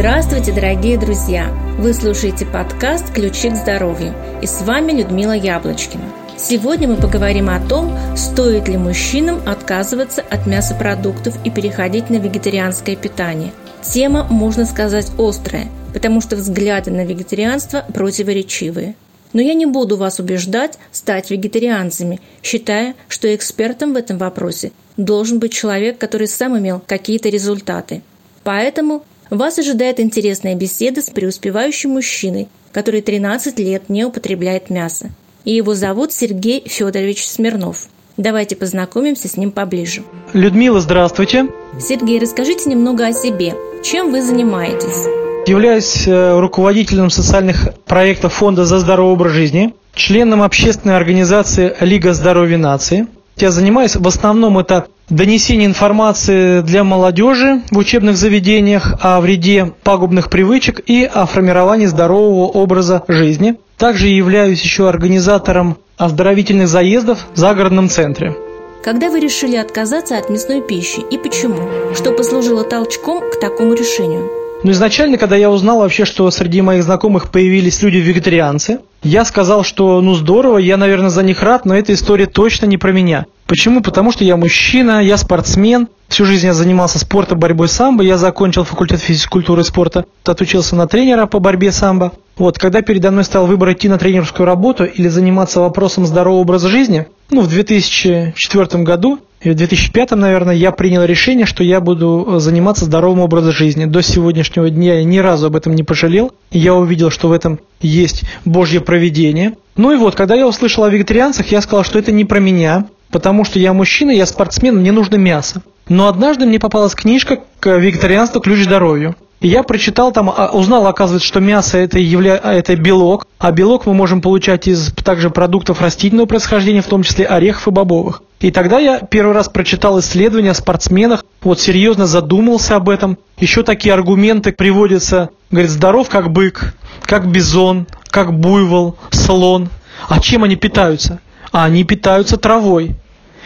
Здравствуйте, дорогие друзья! Вы слушаете подкаст «Ключи к здоровью» и с вами Людмила Яблочкина. Сегодня мы поговорим о том, стоит ли мужчинам отказываться от мясопродуктов и переходить на вегетарианское питание. Тема, можно сказать, острая, потому что взгляды на вегетарианство противоречивые. Но я не буду вас убеждать стать вегетарианцами, считая, что экспертом в этом вопросе должен быть человек, который сам имел какие-то результаты. Поэтому вас ожидает интересная беседа с преуспевающим мужчиной, который 13 лет не употребляет мясо. И его зовут Сергей Федорович Смирнов. Давайте познакомимся с ним поближе. Людмила, здравствуйте. Сергей, расскажите немного о себе. Чем вы занимаетесь? Являюсь э, руководителем социальных проектов Фонда за здоровый образ жизни, членом общественной организации Лига здоровья нации. Я занимаюсь в основном это донесение информации для молодежи в учебных заведениях о вреде пагубных привычек и о формировании здорового образа жизни. Также являюсь еще организатором оздоровительных заездов в загородном центре. Когда вы решили отказаться от мясной пищи и почему? Что послужило толчком к такому решению? Ну, изначально, когда я узнал вообще, что среди моих знакомых появились люди-вегетарианцы, я сказал, что ну здорово, я, наверное, за них рад, но эта история точно не про меня. Почему? Потому что я мужчина, я спортсмен, всю жизнь я занимался спортом, борьбой самбо, я закончил факультет физкультуры и спорта, отучился на тренера по борьбе самбо. Вот, когда передо мной стал выбор идти на тренерскую работу или заниматься вопросом здорового образа жизни, ну, в 2004 году и в 2005, наверное, я принял решение, что я буду э, заниматься здоровым образом жизни. До сегодняшнего дня я ни разу об этом не пожалел. Я увидел, что в этом есть Божье провидение. Ну и вот, когда я услышал о вегетарианцах, я сказал, что это не про меня, потому что я мужчина, я спортсмен, мне нужно мясо. Но однажды мне попалась книжка к вегетарианству «Ключ здоровью». И я прочитал там, а, узнал, оказывается, что мясо это, явля... это белок, а белок мы можем получать из также продуктов растительного происхождения, в том числе орехов и бобовых. И тогда я первый раз прочитал исследования о спортсменах, вот серьезно задумался об этом. Еще такие аргументы приводятся, говорит, здоров как бык, как бизон, как буйвол, слон. А чем они питаются? А они питаются травой.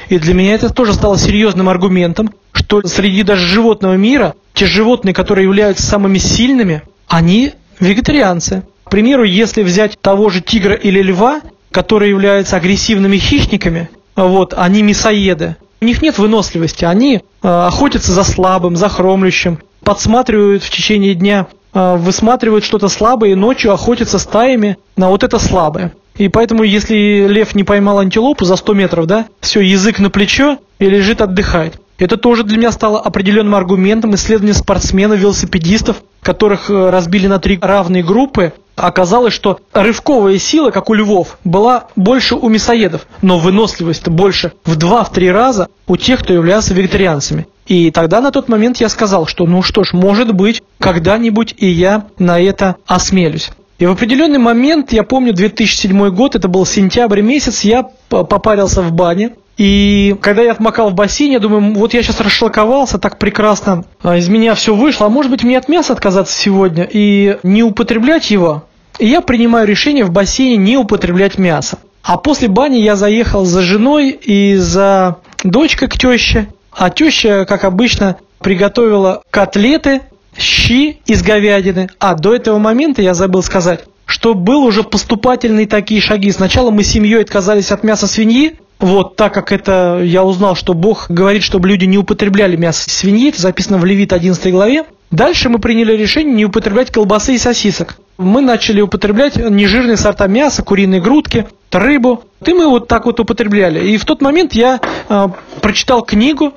И для меня это тоже стало серьезным аргументом, что среди даже животного мира, те животные, которые являются самыми сильными, они вегетарианцы. К примеру, если взять того же тигра или льва, которые являются агрессивными хищниками, вот, они мясоеды. У них нет выносливости, они э, охотятся за слабым, за хромлющим, подсматривают в течение дня, э, высматривают что-то слабое и ночью охотятся стаями на вот это слабое. И поэтому, если лев не поймал антилопу за 100 метров, да, все, язык на плечо и лежит, отдыхает. Это тоже для меня стало определенным аргументом исследования спортсменов, велосипедистов, которых э, разбили на три равные группы. Оказалось, что рывковая сила, как у львов, была больше у мясоедов, но выносливость больше в 2-3 раза у тех, кто являлся вегетарианцами. И тогда на тот момент я сказал, что ну что ж, может быть, когда-нибудь и я на это осмелюсь. И в определенный момент, я помню 2007 год, это был сентябрь месяц, я попарился в бане. И когда я отмокал в бассейне, я думаю, вот я сейчас расшлаковался, так прекрасно а, из меня все вышло, а может быть мне от мяса отказаться сегодня и не употреблять его? И я принимаю решение в бассейне не употреблять мясо. А после бани я заехал за женой и за дочкой к теще. А теща, как обычно, приготовила котлеты щи из говядины. А, до этого момента я забыл сказать, что был уже поступательные такие шаги. Сначала мы семьей отказались от мяса свиньи, вот, так как это я узнал, что Бог говорит, чтобы люди не употребляли мясо свиньи, это записано в Левит 11 главе. Дальше мы приняли решение не употреблять колбасы и сосисок. Мы начали употреблять нежирные сорта мяса, куриные грудки, рыбу. И мы вот так вот употребляли. И в тот момент я э, прочитал книгу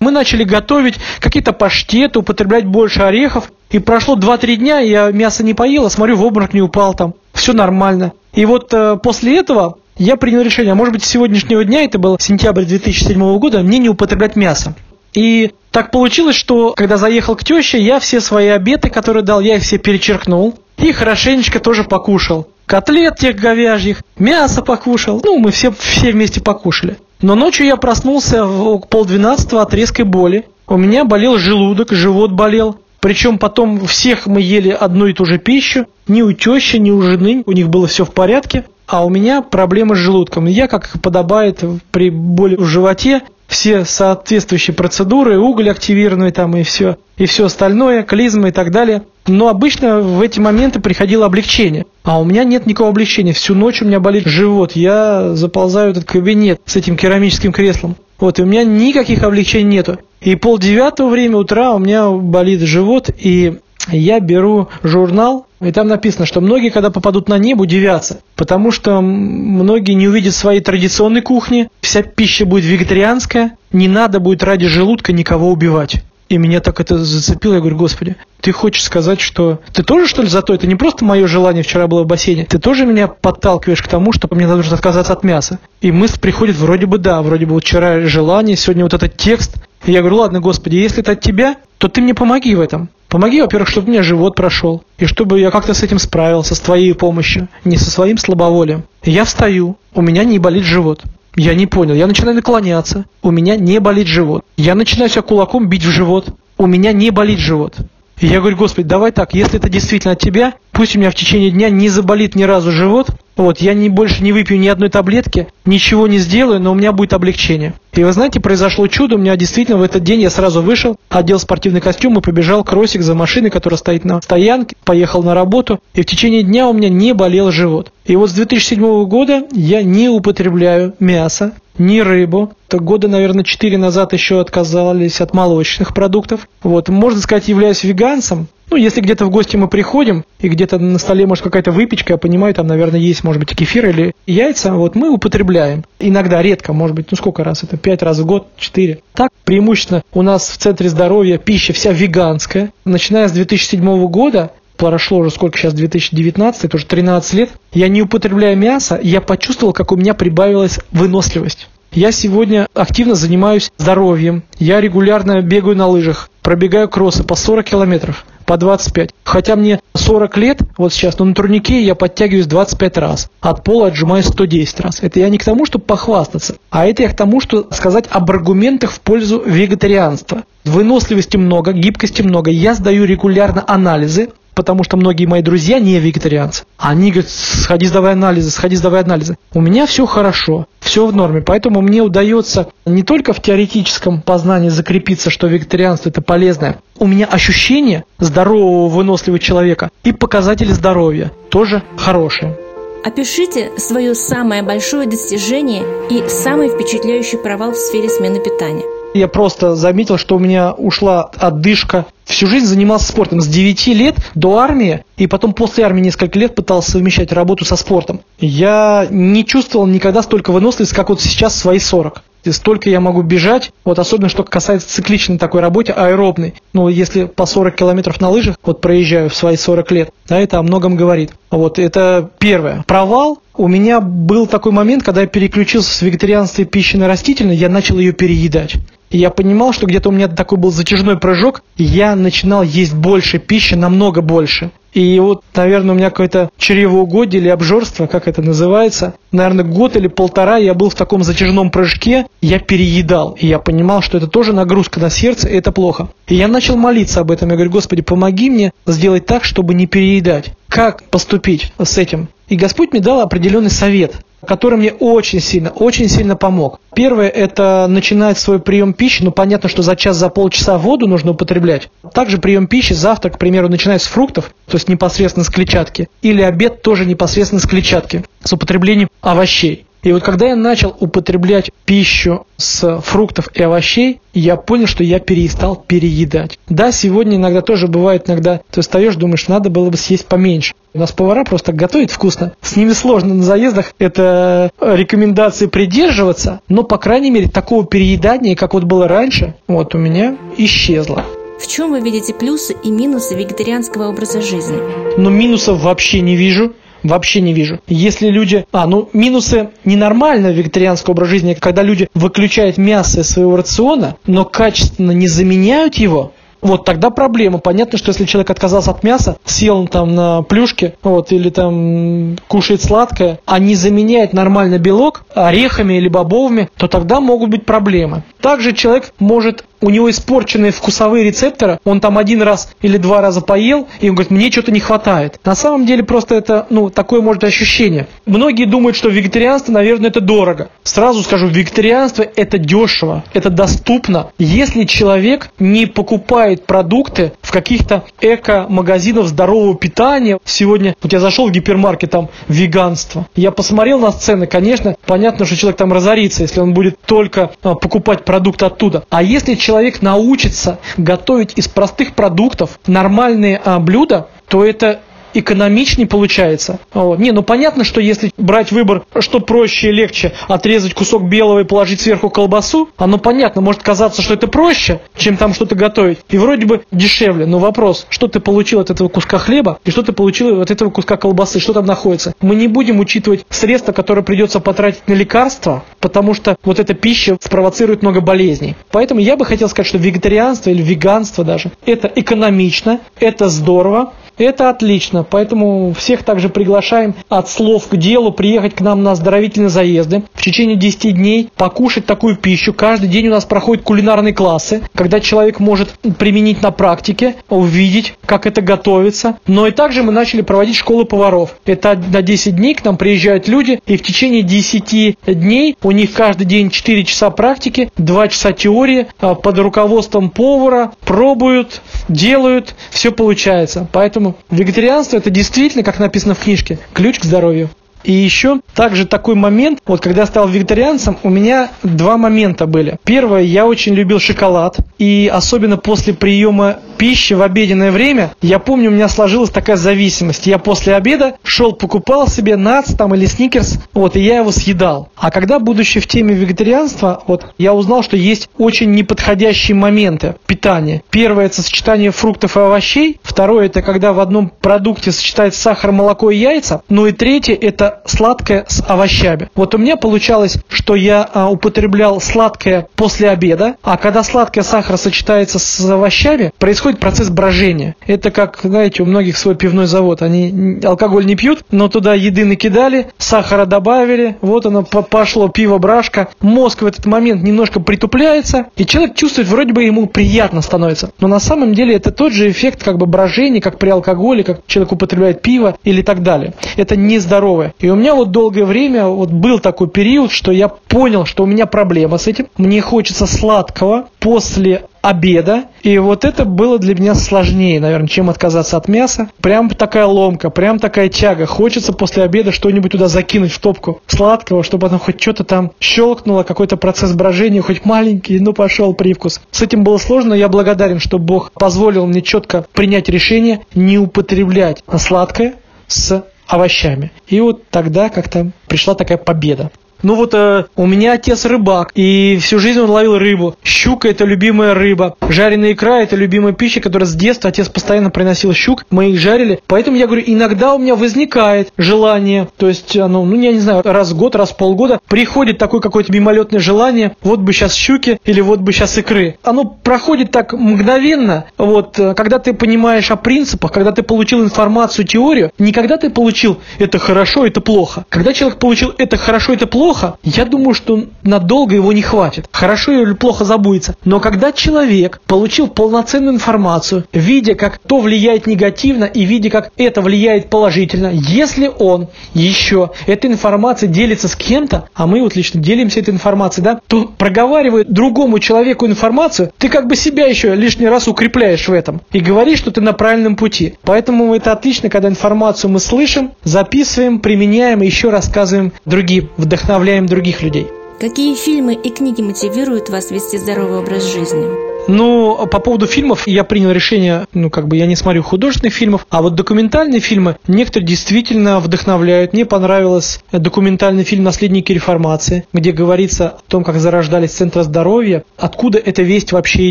мы начали готовить какие-то паштеты, употреблять больше орехов. И прошло 2-3 дня, я мясо не поел, а смотрю, в обморок не упал там. Все нормально. И вот э, после этого я принял решение, может быть с сегодняшнего дня, это был сентябрь 2007 года, мне не употреблять мясо. И так получилось, что когда заехал к теще, я все свои обеты, которые дал, я их все перечеркнул. И хорошенечко тоже покушал. Котлет тех говяжьих, мясо покушал. Ну, мы все, все вместе покушали. Но ночью я проснулся в полдвенадцатого от резкой боли. У меня болел желудок, живот болел. Причем потом всех мы ели одну и ту же пищу. Ни у тещи, ни у жены. У них было все в порядке. А у меня проблемы с желудком. Я, как подобает при боли в животе, все соответствующие процедуры, уголь активированный там и все, и все остальное, клизма и так далее. Но обычно в эти моменты приходило облегчение. А у меня нет никакого облегчения. Всю ночь у меня болит живот. Я заползаю в этот кабинет с этим керамическим креслом. Вот, и у меня никаких облегчений нету. И полдевятого время утра у меня болит живот, и я беру журнал, и там написано, что многие, когда попадут на небо, удивятся, потому что многие не увидят своей традиционной кухни, вся пища будет вегетарианская, не надо будет ради желудка никого убивать. И меня так это зацепило, я говорю, господи, ты хочешь сказать, что ты тоже, что ли, за то? Это не просто мое желание вчера было в бассейне. Ты тоже меня подталкиваешь к тому, что мне нужно отказаться от мяса. И мысль приходит, вроде бы да, вроде бы вчера желание, сегодня вот этот текст. И я говорю, ладно, господи, если это от тебя, то ты мне помоги в этом. Помоги, во-первых, чтобы у меня живот прошел, и чтобы я как-то с этим справился, с твоей помощью, не со своим слабоволием. Я встаю, у меня не болит живот. Я не понял. Я начинаю наклоняться. У меня не болит живот. Я начинаю себя кулаком бить в живот. У меня не болит живот. И я говорю, Господи, давай так, если это действительно от Тебя, пусть у меня в течение дня не заболит ни разу живот, вот, я не, больше не выпью ни одной таблетки, ничего не сделаю, но у меня будет облегчение. И вы знаете, произошло чудо, у меня действительно в этот день я сразу вышел, одел спортивный костюм и побежал кроссик за машиной, которая стоит на стоянке, поехал на работу, и в течение дня у меня не болел живот. И вот с 2007 года я не употребляю мясо, ни рыбу. То года, наверное, 4 назад еще отказались от молочных продуктов. Вот, можно сказать, являюсь веганцем. Ну, если где-то в гости мы приходим, и где-то на столе, может, какая-то выпечка, я понимаю, там, наверное, есть, может быть, кефир или яйца, вот мы употребляем. Иногда, редко, может быть, ну сколько раз это? Пять раз в год, четыре. Так, преимущественно у нас в Центре здоровья пища вся веганская. Начиная с 2007 года прошло уже сколько сейчас, 2019, это уже 13 лет, я не употребляю мясо, я почувствовал, как у меня прибавилась выносливость. Я сегодня активно занимаюсь здоровьем. Я регулярно бегаю на лыжах, пробегаю кроссы по 40 километров, по 25. Хотя мне 40 лет, вот сейчас, но на турнике я подтягиваюсь 25 раз. От пола отжимаюсь 110 раз. Это я не к тому, чтобы похвастаться, а это я к тому, что сказать об аргументах в пользу вегетарианства. Выносливости много, гибкости много. Я сдаю регулярно анализы, потому что многие мои друзья не вегетарианцы. Они говорят, сходи сдавай анализы, сходи сдавай анализы. У меня все хорошо, все в норме, поэтому мне удается не только в теоретическом познании закрепиться, что вегетарианство это полезное, у меня ощущение здорового, выносливого человека и показатели здоровья тоже хорошие. Опишите свое самое большое достижение и самый впечатляющий провал в сфере смены питания. Я просто заметил, что у меня ушла отдышка. Всю жизнь занимался спортом. С 9 лет до армии, и потом после армии несколько лет пытался совмещать работу со спортом. Я не чувствовал никогда столько выносливости, как вот сейчас в свои 40. И столько я могу бежать, вот особенно что касается цикличной такой работы, аэробной. Ну, если по 40 километров на лыжах, вот проезжаю в свои 40 лет, да, это о многом говорит. Вот это первое. Провал. У меня был такой момент, когда я переключился с вегетарианства пищи на растительную, я начал ее переедать. И я понимал, что где-то у меня такой был затяжной прыжок, и я начинал есть больше пищи, намного больше. И вот, наверное, у меня какое-то чревоугодие или обжорство, как это называется. Наверное, год или полтора я был в таком затяжном прыжке, я переедал. И я понимал, что это тоже нагрузка на сердце, и это плохо. И я начал молиться об этом. Я говорю, Господи, помоги мне сделать так, чтобы не переедать. Как поступить с этим? И Господь мне дал определенный совет который мне очень сильно, очень сильно помог. Первое – это начинать свой прием пищи. Ну, понятно, что за час, за полчаса воду нужно употреблять. Также прием пищи, завтрак, к примеру, начинать с фруктов, то есть непосредственно с клетчатки. Или обед тоже непосредственно с клетчатки, с употреблением овощей. И вот когда я начал употреблять пищу с фруктов и овощей, я понял, что я перестал переедать. Да, сегодня иногда тоже бывает, иногда ты встаешь, думаешь, надо было бы съесть поменьше. У нас повара просто готовят вкусно. С ними сложно на заездах это рекомендации придерживаться, но, по крайней мере, такого переедания, как вот было раньше, вот у меня исчезло. В чем вы видите плюсы и минусы вегетарианского образа жизни? Ну, минусов вообще не вижу. Вообще не вижу. Если люди... А, ну, минусы ненормального вегетарианского образа жизни, когда люди выключают мясо из своего рациона, но качественно не заменяют его, вот тогда проблема. Понятно, что если человек отказался от мяса, сел там на плюшке, вот, или там кушает сладкое, а не заменяет нормально белок орехами или бобовыми, то тогда могут быть проблемы. Также человек может у него испорченные вкусовые рецепторы, он там один раз или два раза поел, и он говорит, мне что-то не хватает. На самом деле просто это, ну, такое может ощущение. Многие думают, что вегетарианство, наверное, это дорого. Сразу скажу, вегетарианство это дешево, это доступно. Если человек не покупает продукты в каких-то эко-магазинах здорового питания, сегодня, вот я зашел в гипермаркет, там веганство, я посмотрел на сцены, конечно, понятно, что человек там разорится, если он будет только а, покупать продукты оттуда. А если человек научится готовить из простых продуктов нормальные а, блюда, то это экономичнее получается. Вот. Не, ну понятно, что если брать выбор, что проще и легче, отрезать кусок белого и положить сверху колбасу, оно понятно, может казаться, что это проще, чем там что-то готовить. И вроде бы дешевле, но вопрос, что ты получил от этого куска хлеба и что ты получил от этого куска колбасы, что там находится. Мы не будем учитывать средства, которые придется потратить на лекарства, потому что вот эта пища спровоцирует много болезней. Поэтому я бы хотел сказать, что вегетарианство или веганство даже, это экономично, это здорово, это отлично, поэтому всех также приглашаем от слов к делу приехать к нам на оздоровительные заезды. В течение 10 дней покушать такую пищу. Каждый день у нас проходят кулинарные классы, когда человек может применить на практике, увидеть, как это готовится. Но и также мы начали проводить школы поваров. Это на 10 дней к нам приезжают люди, и в течение 10 дней у них каждый день 4 часа практики, 2 часа теории а, под руководством повара, пробуют, делают, все получается. Поэтому вегетарианство это действительно, как написано в книжке, ключ к здоровью. И еще также такой момент, вот когда я стал вегетарианцем, у меня два момента были. Первое, я очень любил шоколад, и особенно после приема пищи в обеденное время, я помню, у меня сложилась такая зависимость. Я после обеда шел, покупал себе нац там или сникерс, вот, и я его съедал. А когда, будучи в теме вегетарианства, вот, я узнал, что есть очень неподходящие моменты питания. Первое – это сочетание фруктов и овощей. Второе – это когда в одном продукте сочетается сахар, молоко и яйца. Ну и третье – это сладкое с овощами. Вот у меня получалось, что я а, употреблял сладкое после обеда, а когда сладкое сахар сочетается с овощами, происходит процесс брожения. Это как, знаете, у многих свой пивной завод. Они алкоголь не пьют, но туда еды накидали, сахара добавили, вот оно пошло пиво, брашка. Мозг в этот момент немножко притупляется, и человек чувствует, вроде бы ему приятно становится. Но на самом деле это тот же эффект как бы брожения, как при алкоголе, как человек употребляет пиво или так далее. Это нездоровое. И у меня вот долгое время вот был такой период, что я понял, что у меня проблема с этим. Мне хочется сладкого после обеда. И вот это было для меня сложнее, наверное, чем отказаться от мяса. Прям такая ломка, прям такая тяга. Хочется после обеда что-нибудь туда закинуть в топку сладкого, чтобы оно хоть что-то там щелкнуло, какой-то процесс брожения, хоть маленький, ну пошел привкус. С этим было сложно, я благодарен, что Бог позволил мне четко принять решение не употреблять сладкое с овощами. И вот тогда как-то пришла такая победа. Ну вот э, у меня отец рыбак, и всю жизнь он ловил рыбу. Щука это любимая рыба. Жареная икра это любимая пища, которая с детства отец постоянно приносил щук, мы их жарили. Поэтому я говорю, иногда у меня возникает желание, то есть оно, ну я не знаю, раз в год, раз в полгода приходит такое какое-то мимолетное желание, вот бы сейчас щуки или вот бы сейчас икры. Оно проходит так мгновенно, вот, э, когда ты понимаешь о принципах, когда ты получил информацию, теорию, не когда ты получил это хорошо, это плохо. Когда человек получил это хорошо, это плохо, плохо, я думаю, что надолго его не хватит. Хорошо или плохо забудется. Но когда человек получил полноценную информацию, видя, как то влияет негативно и видя, как это влияет положительно, если он еще этой информацией делится с кем-то, а мы вот лично делимся этой информацией, да, то проговаривая другому человеку информацию, ты как бы себя еще лишний раз укрепляешь в этом и говоришь, что ты на правильном пути. Поэтому это отлично, когда информацию мы слышим, записываем, применяем и еще рассказываем другим, вдохновляем вдохновляем других людей. Какие фильмы и книги мотивируют вас вести здоровый образ жизни? Ну, по поводу фильмов я принял решение, ну, как бы я не смотрю художественных фильмов, а вот документальные фильмы некоторые действительно вдохновляют. Мне понравился документальный фильм «Наследники реформации», где говорится о том, как зарождались центры здоровья, откуда эта весть вообще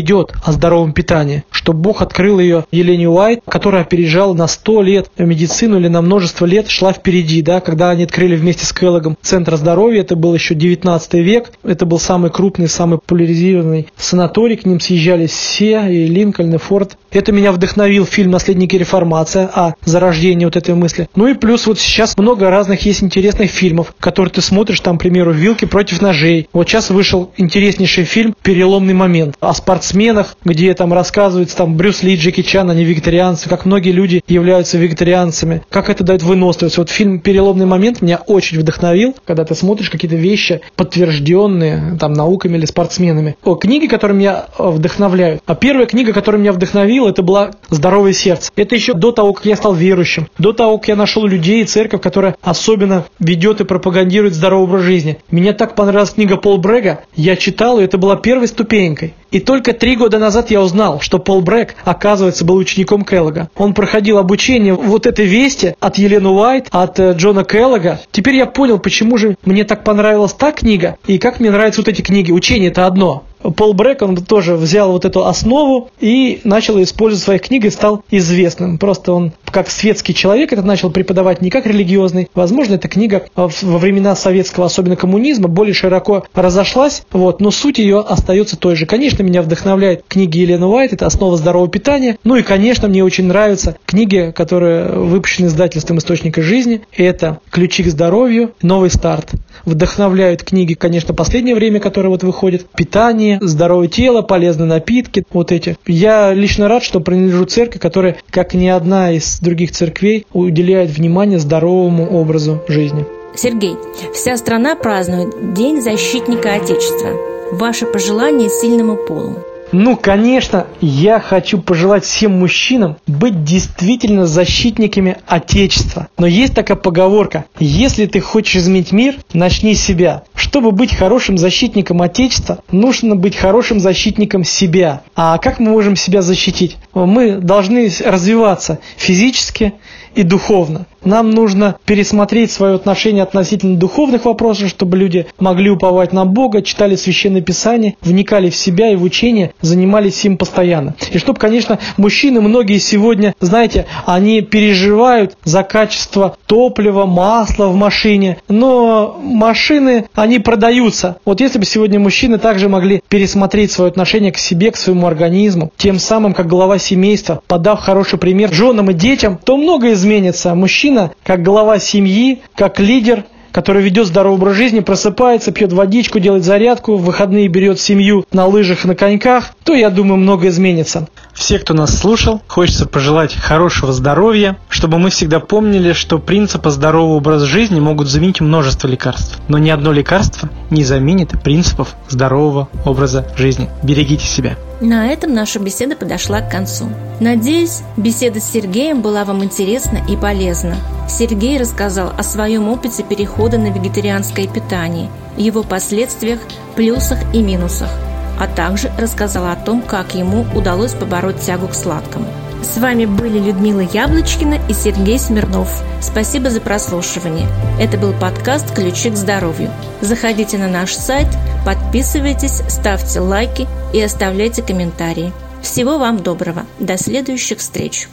идет о здоровом питании, что Бог открыл ее Елене Уайт, которая опережала на 100 лет медицину или на множество лет шла впереди, да, когда они открыли вместе с Келлогом Центр здоровья, это был еще 19 век, это был самый крупный, самый популяризированный санаторий, к ним съезжали приезжали все, и Линкольн, и Форд. Это меня вдохновил фильм «Наследники реформация», о зарождении вот этой мысли. Ну и плюс вот сейчас много разных есть интересных фильмов, которые ты смотришь, там, к примеру, «Вилки против ножей». Вот сейчас вышел интереснейший фильм «Переломный момент» о спортсменах, где там рассказывается там Брюс Ли, Джеки Чан, они вегетарианцы, как многие люди являются вегетарианцами, как это дает выносливость. Вот фильм «Переломный момент» меня очень вдохновил, когда ты смотришь какие-то вещи, подтвержденные там науками или спортсменами. О, книги, которые меня э, вдохновляют. А первая книга, которая меня вдохновила, это была «Здоровое сердце». Это еще до того, как я стал верующим, до того, как я нашел людей и церковь, которая особенно ведет и пропагандирует здоровый образ жизни. Мне так понравилась книга Пол Брега, я читал, и это была первой ступенькой. И только три года назад я узнал, что Пол Брэк, оказывается, был учеником Келлога. Он проходил обучение вот этой вести от Елены Уайт, от э, Джона Келлога. Теперь я понял, почему же мне так понравилась та книга, и как мне нравятся вот эти книги. Учение – это одно. Пол Брэк, он тоже взял вот эту основу и начал использовать в своих книгах и стал известным. Просто он как светский человек это начал преподавать, не как религиозный. Возможно, эта книга во времена советского, особенно коммунизма, более широко разошлась, вот, но суть ее остается той же. Конечно, меня вдохновляют книги Елены Уайт, это «Основа здорового питания». Ну и, конечно, мне очень нравятся книги, которые выпущены издательством «Источника жизни». Это «Ключи к здоровью», «Новый старт». Вдохновляют книги, конечно, последнее время, которые вот выходят. Питание, здоровое тело, полезные напитки, вот эти. Я лично рад, что принадлежу церкви, которая, как ни одна из других церквей, уделяет внимание здоровому образу жизни. Сергей, вся страна празднует День защитника Отечества. Ваше пожелание сильному полу. Ну, конечно, я хочу пожелать всем мужчинам быть действительно защитниками Отечества. Но есть такая поговорка. Если ты хочешь изменить мир, начни с себя. Чтобы быть хорошим защитником Отечества, нужно быть хорошим защитником себя. А как мы можем себя защитить? Мы должны развиваться физически и духовно. Нам нужно пересмотреть свое отношение относительно духовных вопросов, чтобы люди могли уповать на Бога, читали Священное Писание, вникали в себя и в учение, занимались им постоянно. И чтобы, конечно, мужчины, многие сегодня, знаете, они переживают за качество топлива, масла в машине, но машины, они продаются. Вот если бы сегодня мужчины также могли пересмотреть свое отношение к себе, к своему организму, тем самым, как глава семейства, подав хороший пример женам и детям, то многое изменится. Мужчина, как глава семьи, как лидер, который ведет здоровый образ жизни, просыпается, пьет водичку, делает зарядку, в выходные берет семью на лыжах, на коньках, то, я думаю, много изменится. Все, кто нас слушал, хочется пожелать хорошего здоровья, чтобы мы всегда помнили, что принципы здорового образа жизни могут заменить множество лекарств. Но ни одно лекарство не заменит принципов здорового образа жизни. Берегите себя. На этом наша беседа подошла к концу. Надеюсь, беседа с Сергеем была вам интересна и полезна. Сергей рассказал о своем опыте перехода на вегетарианское питание, его последствиях, плюсах и минусах, а также рассказал о том, как ему удалось побороть тягу к сладкому. С вами были Людмила Яблочкина и Сергей Смирнов. Спасибо за прослушивание. Это был подкаст «Ключи к здоровью». Заходите на наш сайт, подписывайтесь, ставьте лайки и оставляйте комментарии. Всего вам доброго. До следующих встреч.